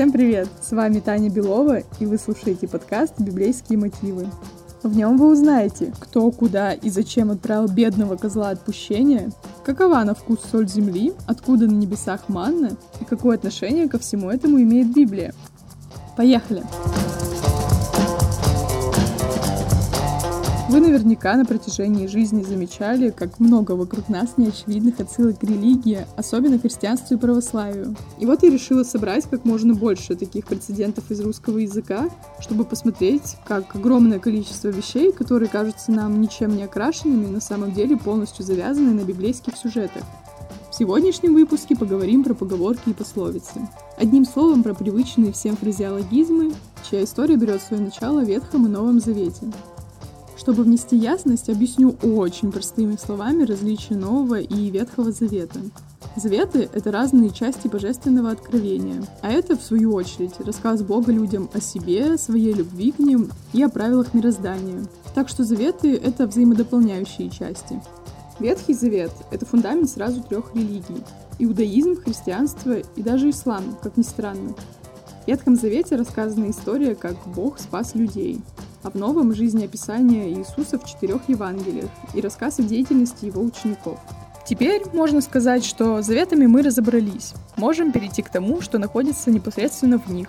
Всем привет! С вами Таня Белова, и вы слушаете подкаст «Библейские мотивы». В нем вы узнаете, кто, куда и зачем отправил бедного козла отпущения, какова на вкус соль земли, откуда на небесах манна и какое отношение ко всему этому имеет Библия. Поехали! Поехали! Вы наверняка на протяжении жизни замечали, как много вокруг нас неочевидных отсылок к религии, особенно к христианству и православию. И вот я решила собрать как можно больше таких прецедентов из русского языка, чтобы посмотреть, как огромное количество вещей, которые кажутся нам ничем не окрашенными, на самом деле полностью завязаны на библейских сюжетах. В сегодняшнем выпуске поговорим про поговорки и пословицы. Одним словом, про привычные всем фразеологизмы, чья история берет свое начало в Ветхом и Новом Завете. Чтобы внести ясность, объясню очень простыми словами различия Нового и Ветхого Завета. Заветы — это разные части божественного откровения, а это, в свою очередь, рассказ Бога людям о себе, своей любви к ним и о правилах мироздания. Так что заветы — это взаимодополняющие части. Ветхий Завет — это фундамент сразу трех религий — иудаизм, христианство и даже ислам, как ни странно. В Ветхом Завете рассказана история, как Бог спас людей — а в новом — жизнеописание Иисуса в четырех Евангелиях и рассказ о деятельности его учеников. Теперь можно сказать, что заветами мы разобрались. Можем перейти к тому, что находится непосредственно в них.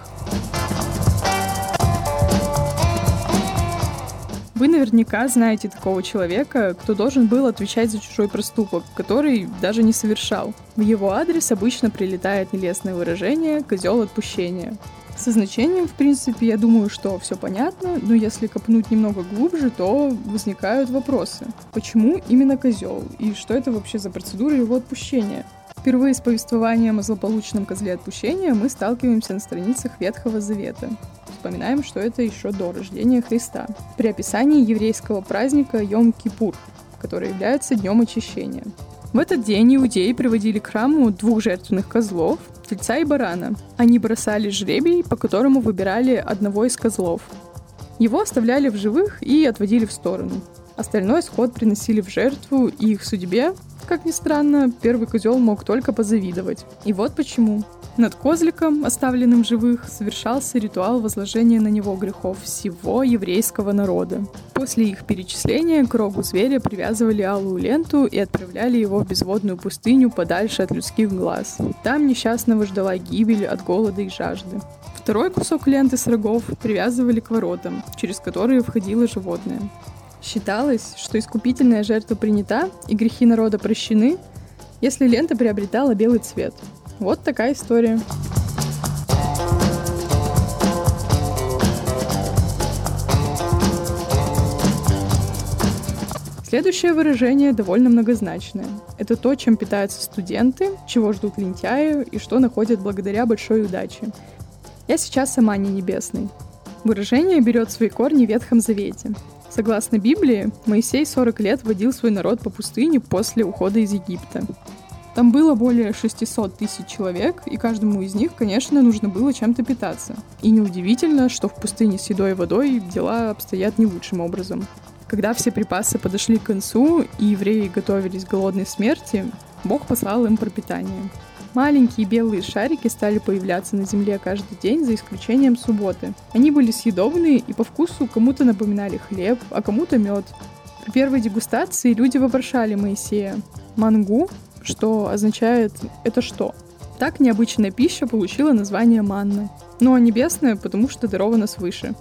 Вы наверняка знаете такого человека, кто должен был отвечать за чужой проступок, который даже не совершал. В его адрес обычно прилетает нелестное выражение «козел отпущения». Со значением, в принципе, я думаю, что все понятно, но если копнуть немного глубже, то возникают вопросы. Почему именно козел? И что это вообще за процедура его отпущения? Впервые с повествованием о злополучном козле отпущения мы сталкиваемся на страницах Ветхого Завета. Вспоминаем, что это еще до рождения Христа. При описании еврейского праздника Йом-Кипур, который является днем очищения. В этот день иудеи приводили к храму двух жертвенных козлов, тельца и барана. Они бросали жребий, по которому выбирали одного из козлов. Его оставляли в живых и отводили в сторону. Остальной сход приносили в жертву, и их судьбе, как ни странно, первый козел мог только позавидовать. И вот почему. Над козликом, оставленным живых, совершался ритуал возложения на него грехов всего еврейского народа. После их перечисления к рогу зверя привязывали алую ленту и отправляли его в безводную пустыню подальше от людских глаз. Там несчастного ждала гибель от голода и жажды. Второй кусок ленты с рогов привязывали к воротам, через которые входило животное. Считалось, что искупительная жертва принята и грехи народа прощены, если лента приобретала белый цвет – вот такая история. Следующее выражение довольно многозначное. Это то, чем питаются студенты, чего ждут лентяи и что находят благодаря большой удаче. Я сейчас сама не небесный. Выражение берет свои корни в Ветхом Завете. Согласно Библии, Моисей 40 лет водил свой народ по пустыне после ухода из Египта. Там было более 600 тысяч человек, и каждому из них, конечно, нужно было чем-то питаться. И неудивительно, что в пустыне с едой и водой дела обстоят не лучшим образом. Когда все припасы подошли к концу, и евреи готовились к голодной смерти, Бог послал им пропитание. Маленькие белые шарики стали появляться на земле каждый день, за исключением субботы. Они были съедобные и по вкусу кому-то напоминали хлеб, а кому-то мед. При первой дегустации люди вопрошали Моисея, «Мангу? Что означает «это что?». Так необычная пища получила название манна. А небесная, потому что дарована свыше.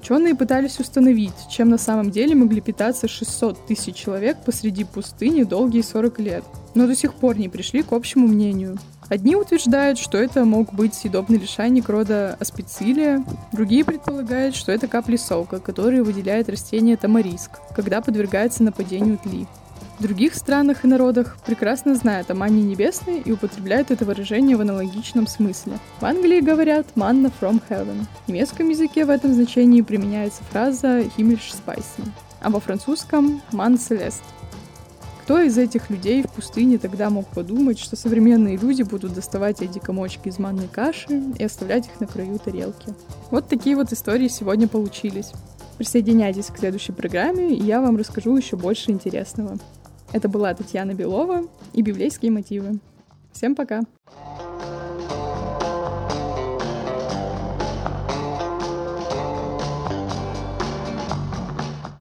Ученые пытались установить, чем на самом деле могли питаться 600 тысяч человек посреди пустыни долгие 40 лет, но до сих пор не пришли к общему мнению. Одни утверждают, что это мог быть съедобный лишайник рода аспицилия, другие предполагают, что это капли сока, которые выделяет растение тамариск, когда подвергается нападению тли. В других странах и народах прекрасно знают о манне небесной и употребляют это выражение в аналогичном смысле. В Англии говорят «manna from heaven». В немецком языке в этом значении применяется фраза «Himmelsspeisen», а во французском «man celeste». Кто из этих людей в пустыне тогда мог подумать, что современные люди будут доставать эти комочки из манной каши и оставлять их на краю тарелки? Вот такие вот истории сегодня получились. Присоединяйтесь к следующей программе, и я вам расскажу еще больше интересного. Это была Татьяна Белова и библейские мотивы. Всем пока!